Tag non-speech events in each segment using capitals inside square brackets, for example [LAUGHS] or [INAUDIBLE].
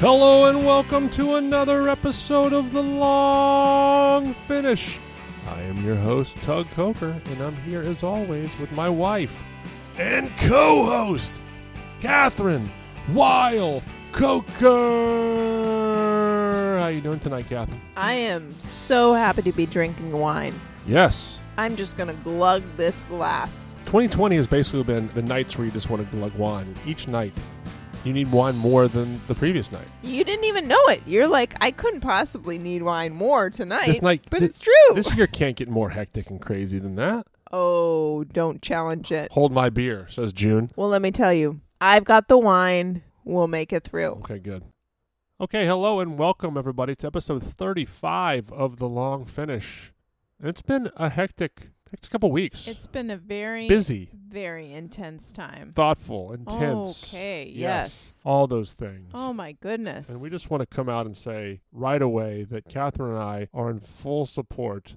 Hello and welcome to another episode of The Long Finish. I am your host, Tug Coker, and I'm here as always with my wife and co host, Kathryn Weil Coker. How are you doing tonight, Kathryn? I am so happy to be drinking wine. Yes. I'm just going to glug this glass. 2020 has basically been the nights where you just want to glug wine. Each night, you need wine more than the previous night. You didn't even know it. You're like, I couldn't possibly need wine more tonight. This night, but thi- it's true. This year can't get more hectic and crazy than that. oh, don't challenge it. Hold my beer, says June. Well, let me tell you, I've got the wine. We'll make it through. Okay, good. Okay, hello and welcome everybody to episode 35 of The Long Finish. And it's been a hectic, hectic couple weeks. It's been a very busy, very intense time. thoughtful, intense. Okay, yes. All those things. Oh my goodness. and we just want to come out and say right away that Kathryn and I are in full support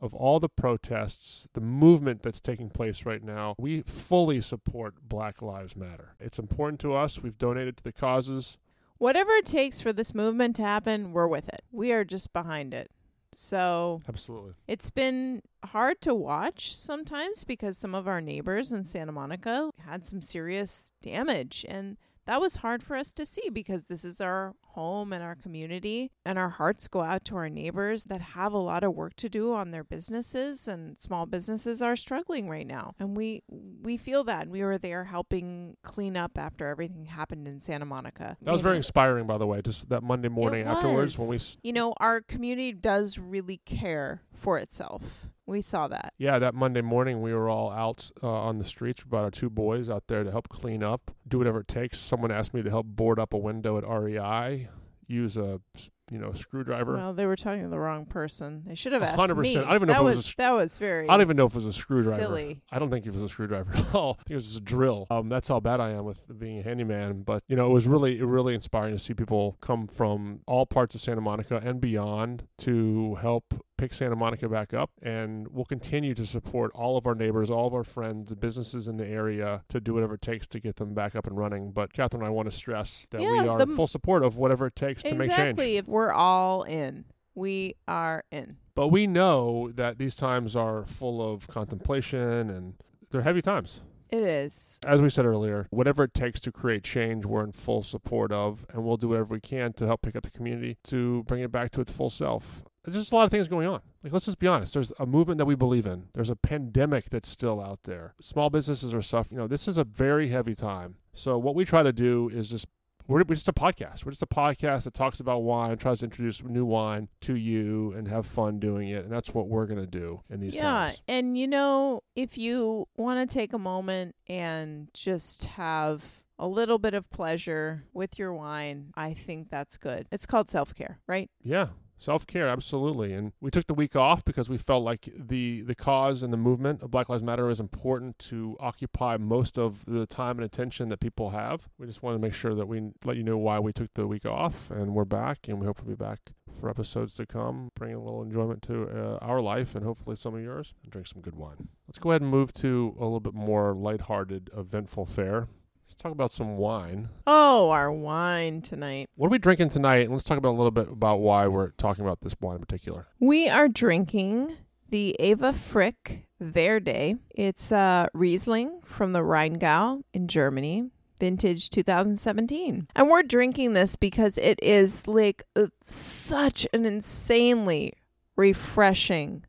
of all the protests, the movement that's taking place right now. We fully support Black Lives Matter. It's important to us. We've donated to the causes. Whatever it takes for this movement to happen, we're with it. We are just behind it. So Absolutely. It's been hard to watch sometimes because some of our neighbors in Santa Monica had some serious damage. And that was hard for us to see because this is our home and our community. And our hearts go out to our neighbors that have a lot of work to do on their businesses and small businesses are struggling right now. And we we feel that. And we were there helping clean up after everything happened in Santa Monica. That was very inspiring, by the way. Just that Monday morning afterwards when we, you know, our community does really care for itself. We saw that. yeah, that Monday morning we were all out uh, on the streets. We brought our two boys out there to help clean up, do whatever it takes. Someone asked me to help board up a window at REI, use a you know screwdriver. Well, they were talking to the wrong person. They should have asked hundred me. percent. I don't even know that if it was a that was very. I don't even know if it was a screwdriver. Silly. I don't think it was a screwdriver [LAUGHS] at all. I think it was just a drill. Um, that's how bad I am with being a handyman. But you know, it was really, really inspiring to see people come from all parts of Santa Monica and beyond to help pick Santa Monica back up. And we'll continue to support all of our neighbors, all of our friends, businesses in the area to do whatever it takes to get them back up and running. But Kathryn, I want to stress that we are in full support of whatever it takes to make change. exactly. If we're all in, we are in. But we know that these times are full of contemplation and they're heavy times. It is. As we said earlier, whatever it takes to create change, we're in full support of, and we'll do whatever we can to help pick up the community to bring it back to its full self. There's just a lot of things going on. Like, let's just be honest. There's a movement that we believe in. There's a pandemic that's still out there. Small businesses are suffering. You know, this is a very heavy time. So what we try to do is just we're, we're just a podcast. We're just a podcast that talks about wine, tries to introduce new wine to you, and have fun doing it. And that's what we're gonna do in these yeah, times. and you know, if you want to take a moment and just have a little bit of pleasure with your wine, I think that's good. It's called self care, right? Yeah, self care, absolutely. And we took the week off because we felt like the the cause and the movement of Black Lives Matter is important to occupy most of the time and attention that people have. We just wanted to make sure that we let you know why we took the week off, and we're back, and we hope to be back for episodes to come, bringing a little enjoyment to uh, our life and hopefully some of yours, and drink some good wine. Let's go ahead and move to a little bit more lighthearted, eventful fare. Let's talk about some wine. Oh, our wine tonight. What are we drinking tonight? And let's talk about a little bit about why we're talking about this wine in particular. We are drinking the Eva Fricke Verde. It's uh, Riesling from the Rheingau in Germany, vintage 2017. And we're drinking this because it is like uh, such an insanely refreshing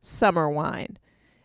summer wine.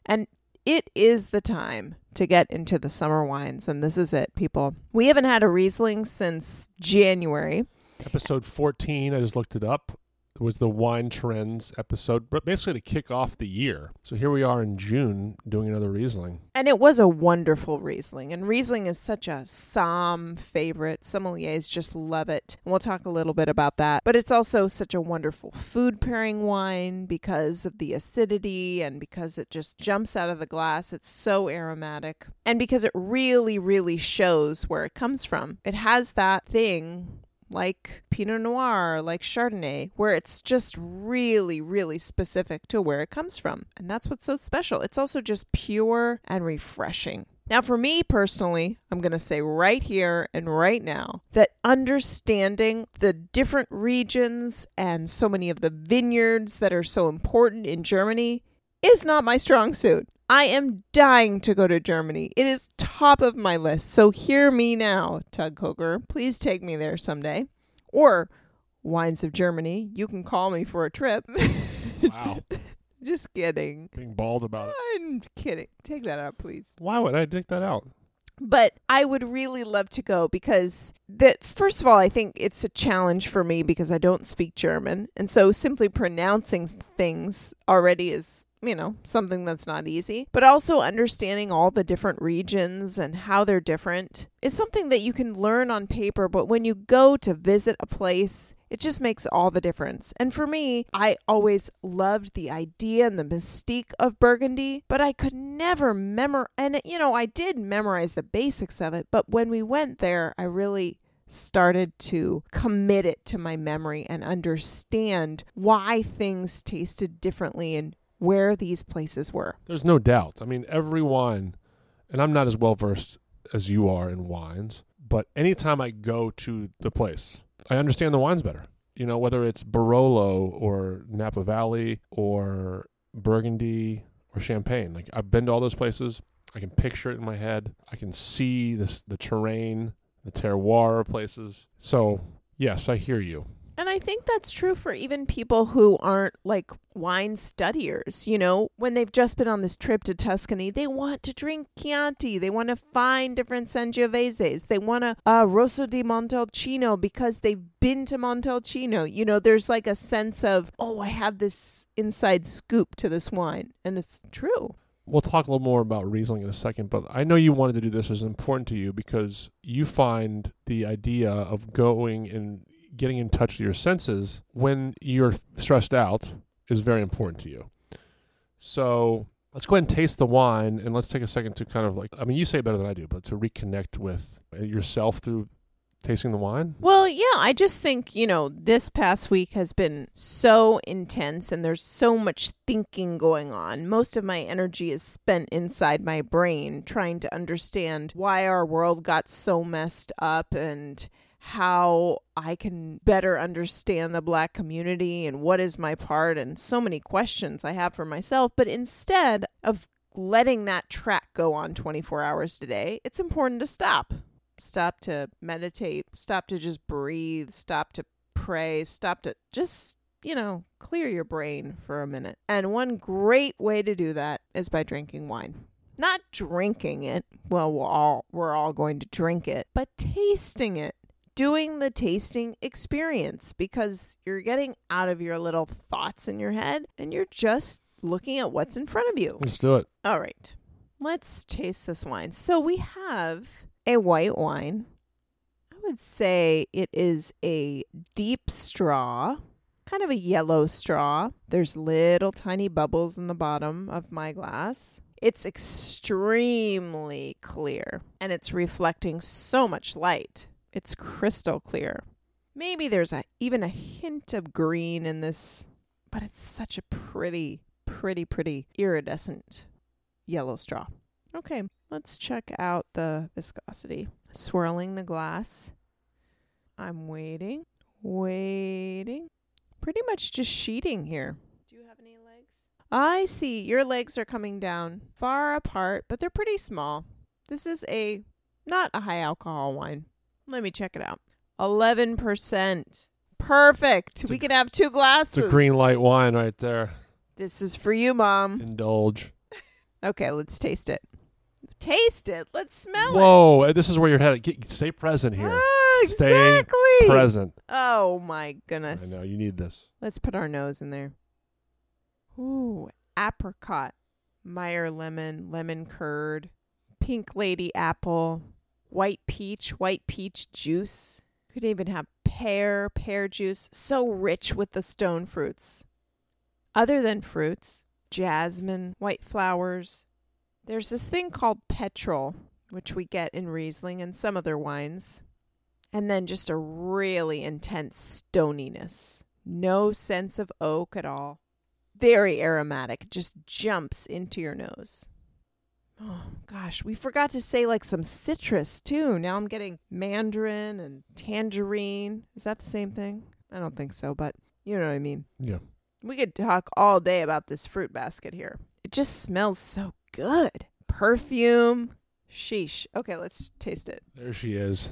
And it is the time to get into the summer wines. And this is it, people. We haven't had a Riesling since January. Episode 14, I just looked it up. Was the wine trends episode, but basically to kick off the year. So here we are in June doing another Riesling. And it was a wonderful Riesling. And Riesling is such a Somm favorite. Sommeliers just love it. And we'll talk a little bit about that. But it's also such a wonderful food pairing wine because of the acidity and because it just jumps out of the glass. It's so aromatic. And because it really, really shows where it comes from. It has that thing like Pinot Noir, like Chardonnay, where it's just really, really specific to where it comes from. And that's what's so special. It's also just pure and refreshing. Now, for me personally, I'm going to say right here and right now that understanding the different regions and so many of the vineyards that are so important in Germany is not my strong suit. I am dying to go to Germany. It is top of my list. So hear me now, Tug Coker. Please take me there someday. Or Wines of Germany. You can call me for a trip. [LAUGHS] Wow. Just kidding. Being bald about it. I'm kidding. Take that out, please. Why would I take that out? But I would really love to go because that first of all, I think it's a challenge for me because I don't speak German. And so simply pronouncing things already is, you know, something that's not easy. But also understanding all the different regions and how they're different is something that you can learn on paper, but when you go to visit a place, it just makes all the difference. And for me, I always loved the idea and the mystique of Burgundy, but I could never memorize. And, you know, I did memorize the basics of it, but when we went there, I really started to commit it to my memory and understand why things tasted differently and where these places were. There's no doubt. I mean, every wine, and I'm not as well versed as you are in wines, but anytime I go to the place, I understand the wines better. You know, whether it's Barolo or Napa Valley or Burgundy or Champagne. Like I've been to all those places. I can picture it in my head. I can see this the terrain, the terroir places. So yes, I hear you. And I think that's true for even people who aren't like wine studiers. You know, when they've just been on this trip to Tuscany, they want to drink Chianti. They want to find different Sangioveses. They want to uh, Rosso di Montalcino because they've been to Montalcino. You know, there's like a sense of, oh, I have this inside scoop to this wine. And it's true. We'll talk a little more about Riesling in a second, but I know you wanted to do this is important to you because you find the idea of going and getting in touch with your senses when you're stressed out is very important to you. So let's go ahead and taste the wine and let's take a second to kind of like, I mean, you say it better than I do, but to reconnect with yourself through tasting the wine? Well, yeah, I just think, you know, this past week has been so intense and there's so much thinking going on. Most of my energy is spent inside my brain trying to understand why our world got so messed up and how I can better understand the black community and what is my part and so many questions I have for myself. But instead of letting that track go on 24 hours a day, it's important to stop. Stop to meditate, stop to just breathe, stop to pray, stop to just, you know, clear your brain for a minute. And one great way to do that is by drinking wine. Not drinking it. Well, we're all we're all going to drink it, but tasting it doing the tasting experience because you're getting out of your little thoughts in your head and you're just looking at what's in front of you. Let's do it. All right. Let's taste this wine. So we have a white wine. I would say it is a deep straw, kind of a yellow straw. There's little tiny bubbles in the bottom of my glass. It's extremely clear and it's reflecting so much light. It's crystal clear. Maybe there's a, even a hint of green in this, but it's such a pretty, pretty, pretty iridescent yellow straw. Okay, let's check out the viscosity. Swirling the glass. I'm waiting, waiting. Pretty much just sheeting here. Do you have any legs? I see. Your legs are coming down far apart, but they're pretty small. This is a not a high alcohol wine. Let me check it out. 11%. Perfect. We can have two glasses. It's a green light wine right there. This is for you, Mom. Indulge. Okay, let's taste it. Taste it. Let's smell it. Whoa, this is where you're headed. Get, stay present here. Ah, Stay exactly. Present. Oh my goodness. I goodness. know you need this. Let's put our nose in there. Ooh, apricot, Meyer lemon, lemon curd, pink lady apple, white peach, white peach juice. Could even have pear, pear juice. So rich with the stone fruits. Other than fruits, jasmine, white flowers. There's this thing called petrol, which we get in Riesling and some other wines. And then just a really intense stoniness. No sense of oak at all. Very aromatic. Just jumps into your nose. Oh gosh, we forgot to say like some citrus too. Now I'm getting mandarin and tangerine. Is that the same thing? I don't think so, but you know what I mean. Yeah. We could talk all day about this fruit basket here. It just smells so good. Perfume. Sheesh. Okay, let's taste it. There she is.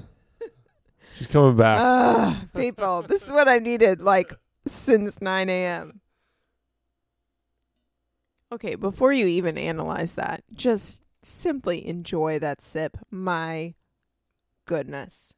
She's coming back. Ah, people, this is what I needed like since 9 a.m. Okay, before you even analyze that, just simply enjoy that sip. My goodness.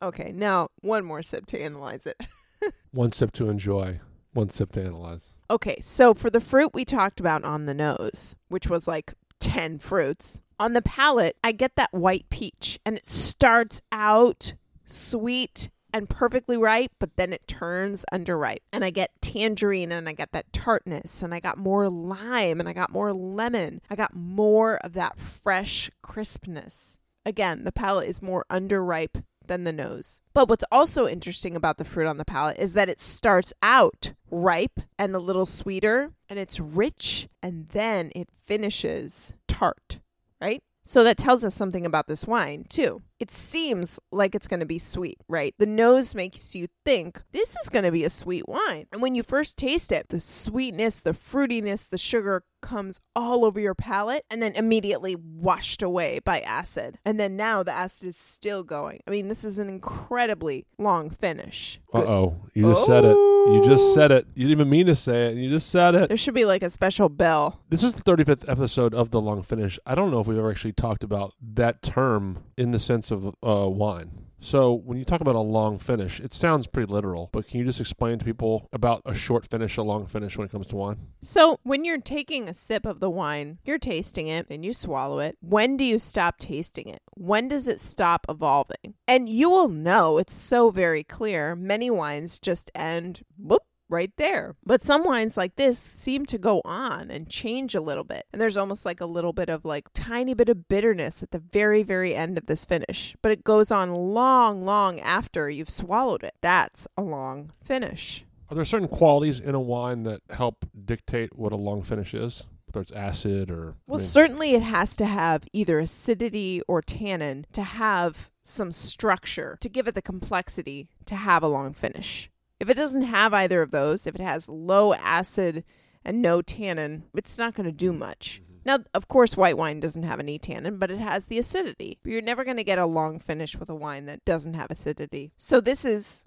Okay, now one more sip to analyze it. [LAUGHS] one sip to enjoy, one sip to analyze. Okay, so for the fruit we talked about on the nose, which was like 10 fruits, on the palate, I get that white peach and it starts out sweet and perfectly ripe, but then it turns underripe. And I get tangerine and I get that tartness and I got more lime and I got more lemon. I got more of that fresh crispness. Again, the palate is more underripe than the nose. But what's also interesting about the fruit on the palate is that it starts out ripe and a little sweeter and it's rich and then it finishes tart, right? So that tells us something about this wine, too. It seems like it's going to be sweet, right? The nose makes you think this is going to be a sweet wine. And when you first taste it, the sweetness, the fruitiness, the sugar comes all over your palate and then immediately washed away by acid. And then now the acid is still going. I mean, this is an incredibly long finish. Uh oh. You just said it. You just said it. You didn't even mean to say it. You just said it. There should be like a special bell. This is the 35th episode of The Long Finish. I don't know if we've ever actually talked about that term in the sense of uh, wine. So when you talk about a long finish, it sounds pretty literal, but can you just explain to people about a short finish, a long finish when it comes to wine? So when you're taking a sip of the wine, you're tasting it and you swallow it. When do you stop tasting it? When does it stop evolving? And you will know it's so very clear. Many wines just end whoop right there. But some wines like this seem to go on and change a little bit. And there's almost like a little bit of like tiny bit of bitterness at the very, very end of this finish. But it goes on long, long after you've swallowed it. That's a long finish. Are there certain qualities in a wine that help dictate what a long finish is? Whether it's acid or. Well, I mean, certainly it has to have either acidity or tannin to have some structure, to give it the complexity to have a long finish. If it doesn't have either of those, if it has low acid and no tannin, it's not going to do much. Mm-hmm. Now, of course, white wine doesn't have any tannin, but it has the acidity. But you're never going to get a long finish with a wine that doesn't have acidity. So this is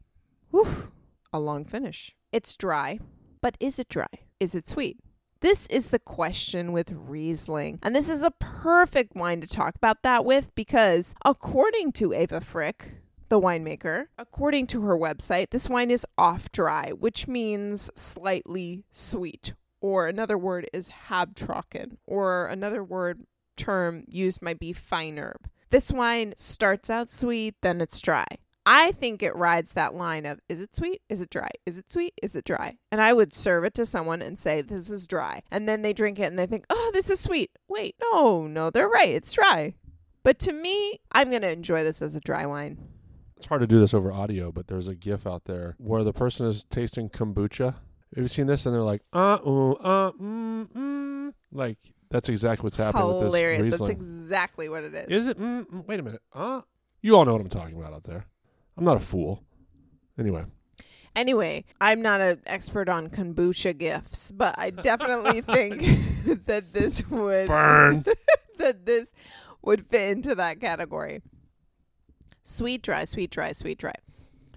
whew, a long finish. It's dry, but is it dry? Is it sweet? This is the question with Riesling. And this is a perfect wine to talk about that with because, according to Eva Fricke, the winemaker. According to her website, this wine is off dry, which means slightly sweet. Or another word is halbtrocken, or another word term used might be feinherb. This wine starts out sweet, then it's dry. I think it rides that line of is it sweet? Is it dry? Is it sweet? Is it dry? And I would serve it to someone and say, This is dry. And then they drink it and they think, Oh, this is sweet. Wait, no, no, they're right. It's dry. But to me, I'm going to enjoy this as a dry wine it's hard to do this over audio, but there's a GIF out there where the person is tasting kombucha. Have you seen this? And they're like, uh, uh, uh, mm, mm. Like, that's exactly what's happening Hilarious. with this Hilarious. That's exactly what it is. Is it? Mm, mm, wait a minute. Uh, you all know what I'm talking about out there. I'm not a fool. Anyway. Anyway, I'm not an expert on kombucha gifts, but I definitely [LAUGHS] think [LAUGHS] that this would burn [LAUGHS] that this would fit into that category. Sweet, dry, sweet, dry, sweet, dry.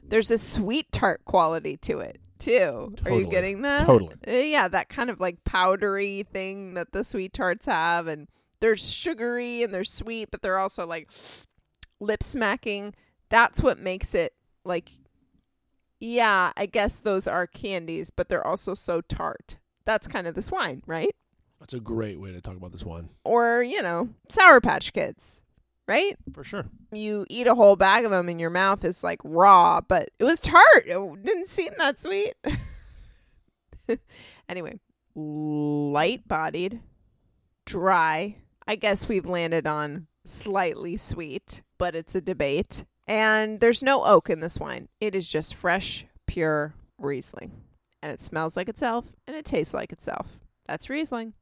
There's a sweet tart quality to it too. Totally. Are you getting that? Totally. Uh, yeah, that kind of like powdery thing that the sweet tarts have, and they're sugary and they're sweet, but they're also like lip smacking. That's what makes it like. Yeah, I guess those are candies, but they're also so tart. That's kind of this wine, right? That's a great way to talk about this wine. Or, you know, Sour Patch Kids right? For sure. You eat a whole bag of them and your mouth is like raw, but it was tart. It didn't seem that sweet. [LAUGHS] anyway, light bodied, dry. I guess we've landed on slightly sweet, but it's a debate. And there's no oak in this wine. It is just fresh, pure Riesling. And it smells like itself and it tastes like itself. That's Riesling.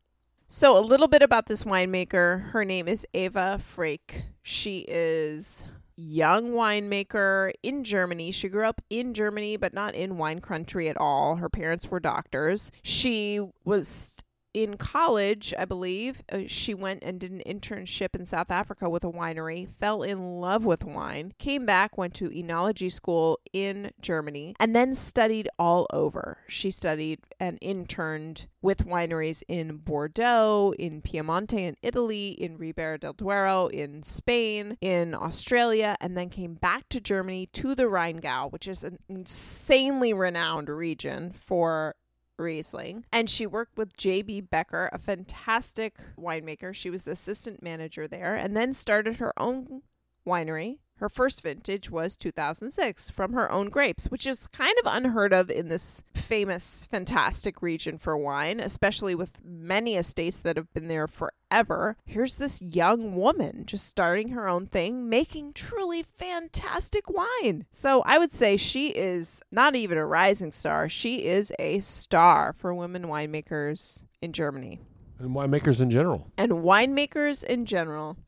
So, a little bit about this winemaker. Her name is Eva Fricke. She is young winemaker in Germany. She grew up in Germany, but not in wine country at all. Her parents were doctors. She was in college, I believe, uh, she went and did an internship in South Africa with a winery, fell in love with wine, came back, went to enology school in Germany, and then studied all over. She studied and interned with wineries in Bordeaux, in Piemonte in Italy, in Ribera del Duero in Spain, in Australia, and then came back to Germany to the Rheingau, which is an insanely renowned region for Riesling. And she worked with J.B. Becker, a fantastic winemaker. She was the assistant manager there, and then started her own winery. Her first vintage was 2006 from her own grapes, which is kind of unheard of in this famous, fantastic region for wine, especially with many estates that have been there forever. Here's this young woman just starting her own thing, making truly fantastic wine. So I would say she is not even a rising star, she is a star for women winemakers in Germany. And winemakers in general. And winemakers in general.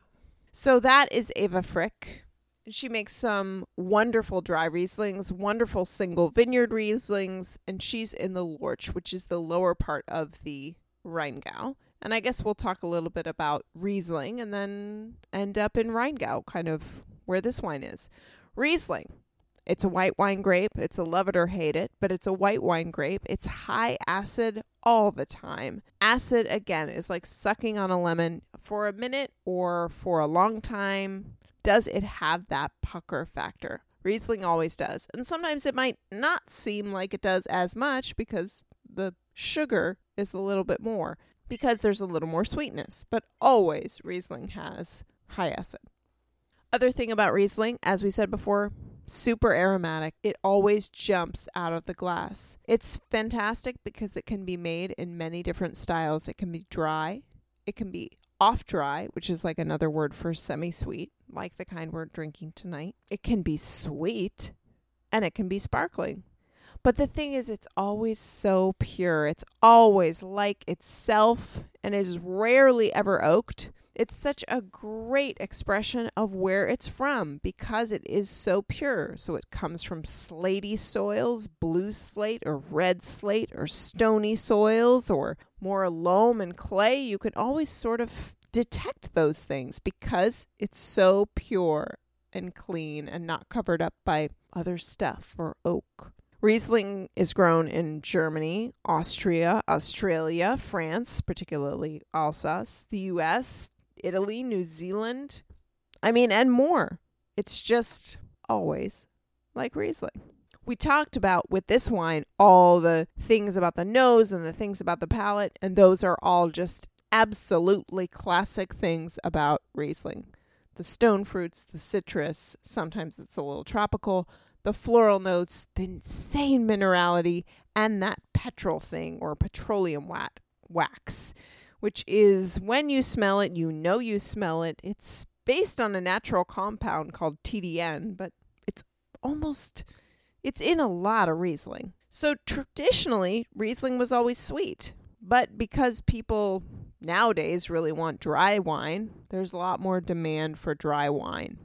So that is Eva Fricke. She makes some wonderful dry Rieslings, wonderful single vineyard Rieslings, and she's in the Lorch, which is the lower part of the Rheingau. And I guess we'll talk a little bit about Riesling and then end up in Rheingau, kind of where this wine is. Riesling. It's a white wine grape. It's a love it or hate it, but it's a white wine grape. It's high acid all the time. Acid, again, is like sucking on a lemon for a minute or for a long time does it have that pucker factor? Riesling always does. And sometimes it might not seem like it does as much because the sugar is a little bit more, because there's a little more sweetness. But always Riesling has high acid. Other thing about Riesling, as we said before, super aromatic. It always jumps out of the glass. It's fantastic because it can be made in many different styles. It can be dry, it can be off dry, which is like another word for semi sweet like the kind we're drinking tonight. It can be sweet and it can be sparkling. But the thing is, it's always so pure. It's always like itself and is rarely ever oaked. It's such a great expression of where it's from because it is so pure. So it comes from slaty soils, blue slate or red slate, or stony soils, or more loam and clay. You can always sort of detect those things because it's so pure and clean and not covered up by other stuff or oak. Riesling is grown in Germany, Austria, Australia, France, particularly Alsace, the US, Italy, New Zealand. I mean, and more. It's just always like Riesling. We talked about with this wine all the things about the nose and the things about the palate, and those are all just absolutely classic things about Riesling the stone fruits, the citrus, sometimes it's a little tropical, the floral notes, the insane minerality, and that petrol thing or petroleum wax, which is when you smell it, you know you smell it. It's based on a natural compound called TDN, but it's almost it's in a lot of Riesling. So traditionally, Riesling was always sweet, but because people nowadays really want dry wine, there's a lot more demand for dry wine.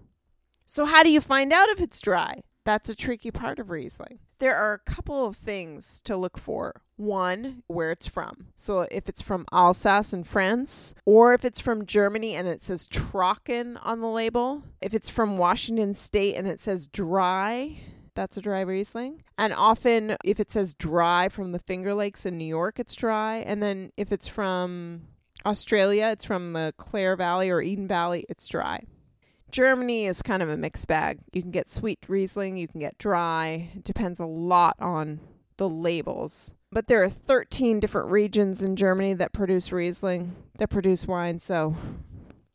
So, how do you find out if it's dry? That's a tricky part of Riesling. There are a couple of things to look for. One, where it's from. So, if it's from Alsace in France, or if it's from Germany and it says Trocken on the label, if it's from Washington State and it says dry, that's a dry Riesling. And often, if it says dry from the Finger Lakes in New York, it's dry. And then if it's from Australia, it's from the Clare Valley or Eden Valley, it's dry. Germany is kind of a mixed bag. You can get sweet Riesling, you can get dry. It depends a lot on the labels. But there are 13 different regions in Germany that produce Riesling, that produce wine. So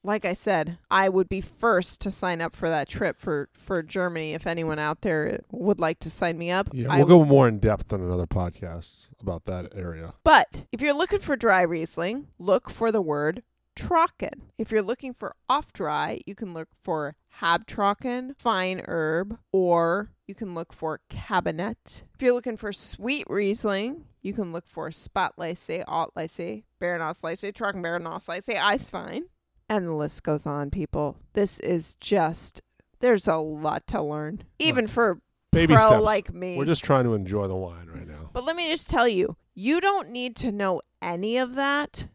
like I said, I would be first to sign up for that trip for, for Germany if anyone out there would like to sign me up. Yeah, we'll go more in depth on another podcast about that area. But if you're looking for dry Riesling, look for the word Trocken. If you're looking for off dry, you can look for Halbtrocken, feinherb, or you can look for Kabinett. If you're looking for sweet Riesling, you can look for Spätlese, Auslese, Beerenauslese, Trockenbeerenauslese, Eiswein. And the list goes on, people. This is just, there's a lot to learn, even for Baby pro steps. like me. We're just trying to enjoy the wine right now. But let me just tell you, you don't need to know any of that,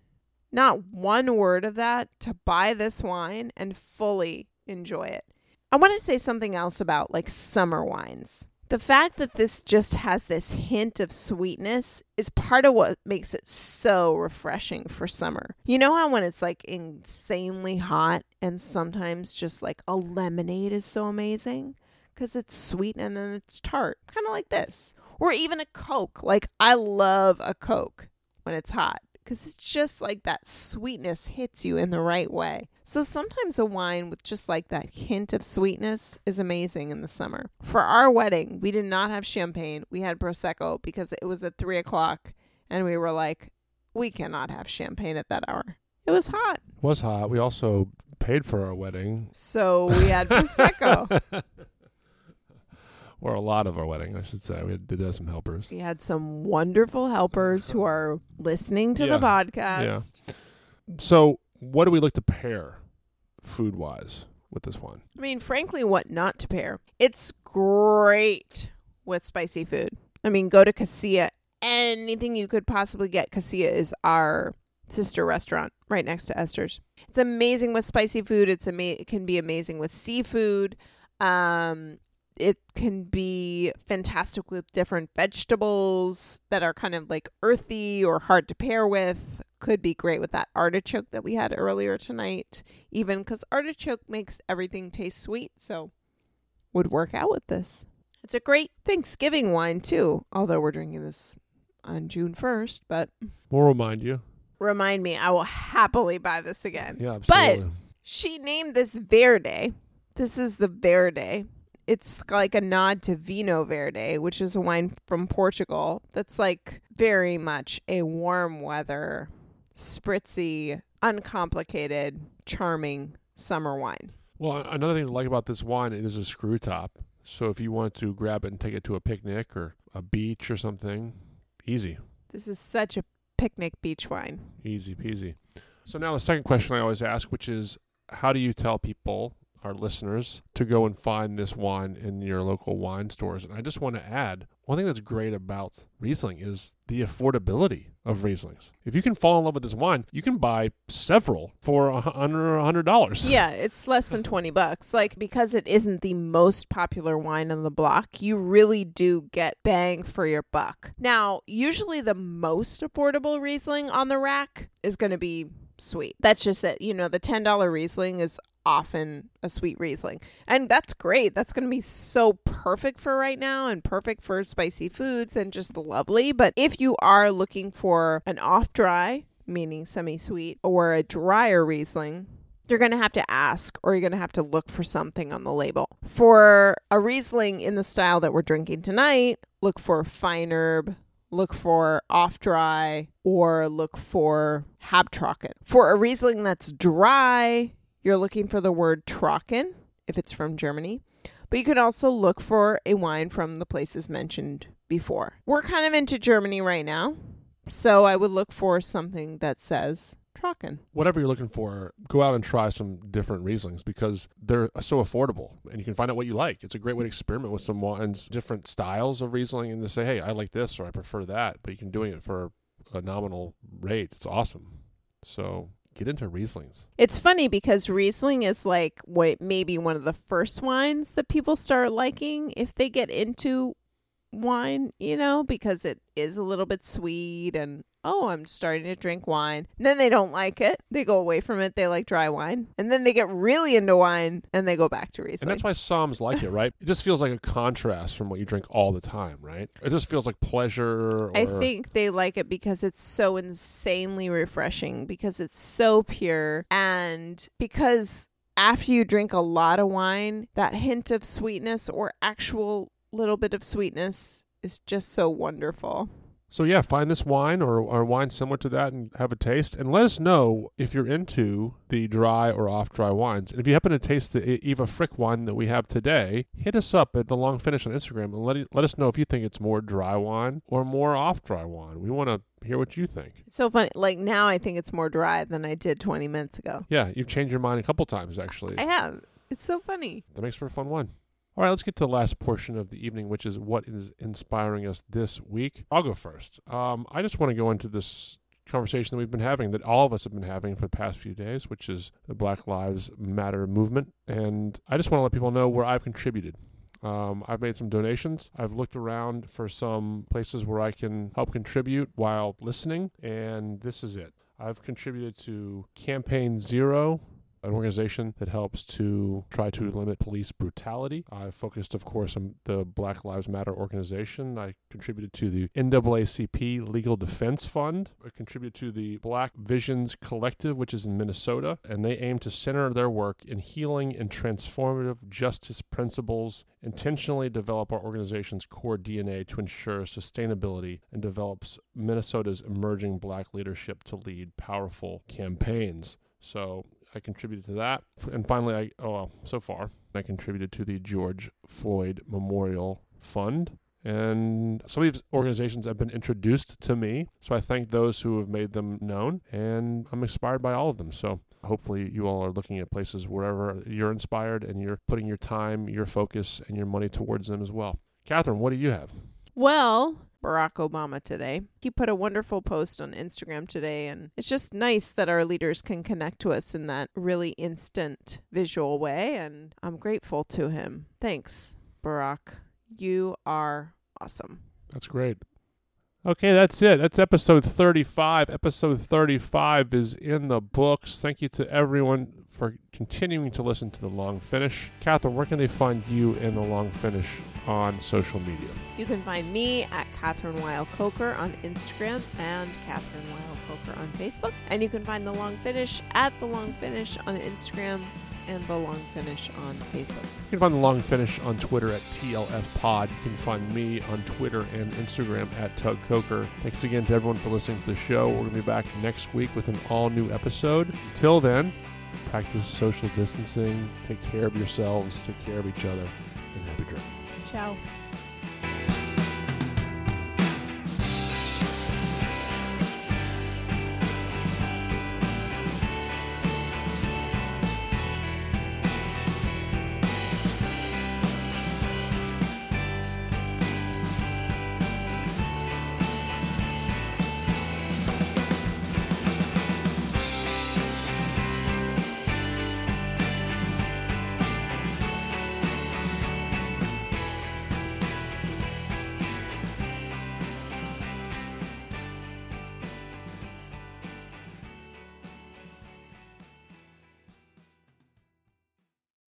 not one word of that, to buy this wine and fully enjoy it. I want to say something else about like summer wines. The fact that this just has this hint of sweetness is part of what makes it so refreshing for summer. You know how when it's like insanely hot and sometimes just like a lemonade is so amazing? because it's sweet and then it's tart, kind of like this. Or even a Coke. Like, I love a Coke when it's hot because it's just like that sweetness hits you in the right way. So sometimes a wine with just like that hint of sweetness is amazing in the summer. For our wedding, we did not have champagne. We had Prosecco because it was at three o'clock and we were like, we cannot have champagne at that hour. It was hot. It was hot. We also paid for our wedding, So we had Prosecco. [LAUGHS] or a lot of our wedding, I should say. We had, did have some helpers. We had some wonderful helpers who are listening to the Yeah. podcast. So, what do we look to pair food wise with this wine? I mean, frankly, what not to pair? It's great with spicy food. I mean, go to Cassia. Anything you could possibly get. Cassia is our sister restaurant right next to Esters. It's amazing with spicy food. It's ama- it can be amazing with seafood. Um, it can be fantastic with different vegetables that are kind of like earthy or hard to pair with. Could be great with that artichoke that we had earlier tonight, even because artichoke makes everything taste sweet. So, would work out with this. It's a great Thanksgiving wine, too, although we're drinking this on June 1st. But We'll remind you. remind me, I will happily buy this again. Yeah, absolutely. But- She named this Verde. This is the Verde. It's like a nod to Vinho Verde, which is a wine from Portugal that's like very much a warm weather, spritzy, uncomplicated, charming summer wine. well, another thing to like about this wine, it is a screw top. So if you want to grab it and take it to a picnic or a beach or something, easy. This is such a picnic beach wine. Easy peasy. So now the second question I always ask, which is how do you tell people, our listeners, to go and find this wine in your local wine stores? And I just want to add one thing that's great about Riesling is the affordability of Rieslings. If you can fall in love with this wine, you can buy several for under a hundred dollars. Yeah, it's less than 20 bucks. Like, because it isn't the most popular wine on the block, you really do get bang for your buck. Now, usually the most affordable Riesling on the rack is going to be sweet. That's just it. You know, the $10 Riesling is often a sweet Riesling. And that's great. That's going to be so perfect for right now and perfect for spicy foods and just lovely. But if you are looking for an off dry, meaning semi sweet, or a drier Riesling, you're going to have to ask or you're going to have to look for something on the label. For a Riesling in the style that we're drinking tonight, look for feinherb, look for off dry, or look for Halbtrocken. For a Riesling that's dry, you're looking for the word Trocken if it's from Germany. But you can also look for a wine from the places mentioned before. We're kind of into Germany right now, so I would look for something that says Trocken. Whatever you're looking for, go out and try some different Rieslings because they're so affordable and you can find out what you like. It's a great way to experiment with some wines, different styles of Riesling, and to say, hey, I like this or I prefer that. But you can doing it for a nominal rate. It's awesome. So get into Rieslings. It's funny because Riesling is like what maybe one of the first wines that people start liking if they get into wine, you know, because it is a little bit sweet and oh, I'm starting to drink wine. And then they don't like it. They go away from it. They like dry wine. And then they get really into wine and they go back to reason. And that's why Somms like it, right? It just feels like a contrast from what you drink all the time, right? It just feels like pleasure. Or, I think they like it because it's so insanely refreshing, because it's so pure, and because after you drink a lot of wine, that hint of sweetness or actual little bit of sweetness is just so wonderful. So yeah, find this wine or, or wine similar to that and have a taste, and let us know if you're into the dry or off dry wines. And if you happen to taste the Eva Fricke wine that we have today, hit us up at the Long Finish on Instagram and let it, let us know if you think it's more dry wine or more off dry wine. We want to hear what you think. It's so funny. Like now, I think it's more dry than I did 20 minutes ago. Yeah, you've changed your mind a couple times actually. I have. It's so funny. That makes for a fun one. All right, let's get to the last portion of the evening, which is what is inspiring us this week. I'll go first. Um, I just want to go into this conversation that we've been having, that all of us have been having for the past few days, which is the Black Lives Matter movement. And I just want to let people know where I've contributed. Um, I've made some donations. I've looked around for some places where I can help contribute while listening, and this is it. I've contributed to Campaign Zero, an organization that helps to try to limit police brutality. I focused, of course, on the Black Lives Matter organization. I contributed to the NAACP Legal Defense Fund. I contributed to the Black Visions Collective, which is in Minnesota, and they aim to center their work in healing and transformative justice principles, intentionally develop our organization's core DNA to ensure sustainability, and develops Minnesota's emerging black leadership to lead powerful campaigns. So I contributed to that. And finally, I oh well, so far I contributed to the George Floyd Memorial Fund. And some of these organizations have been introduced to me, so I thank those who have made them known, and I'm inspired by all of them. So hopefully, you all are looking at places wherever you're inspired and you're putting your time, your focus, and your money towards them as well. Kathryn, what do you have? Well, Barack Obama today. He put a wonderful post on Instagram today, and it's just nice that our leaders can connect to us in that really instant visual way, and I'm grateful to him. Thanks, Barack. You are awesome. That's great. Okay, that's it. That's episode 35. Episode 35 is in the books. Thank you to everyone for continuing to listen to The Long Finish. Kathryn, where can they find you in The Long Finish on social media? You can find me at Kathryn Weil Coker on Instagram and Kathryn Weil Coker on Facebook. And you can find The Long Finish at The Long Finish on Instagram and The Long Finish on Facebook. You can find The Long Finish on Twitter at TLF Pod. You can find me on Twitter and Instagram at Tug Coker. Thanks again to everyone for listening to the show. We're going to be back next week with an all new episode. Until then, practice social distancing, take care of yourselves, take care of each other, and happy drinking. Ciao.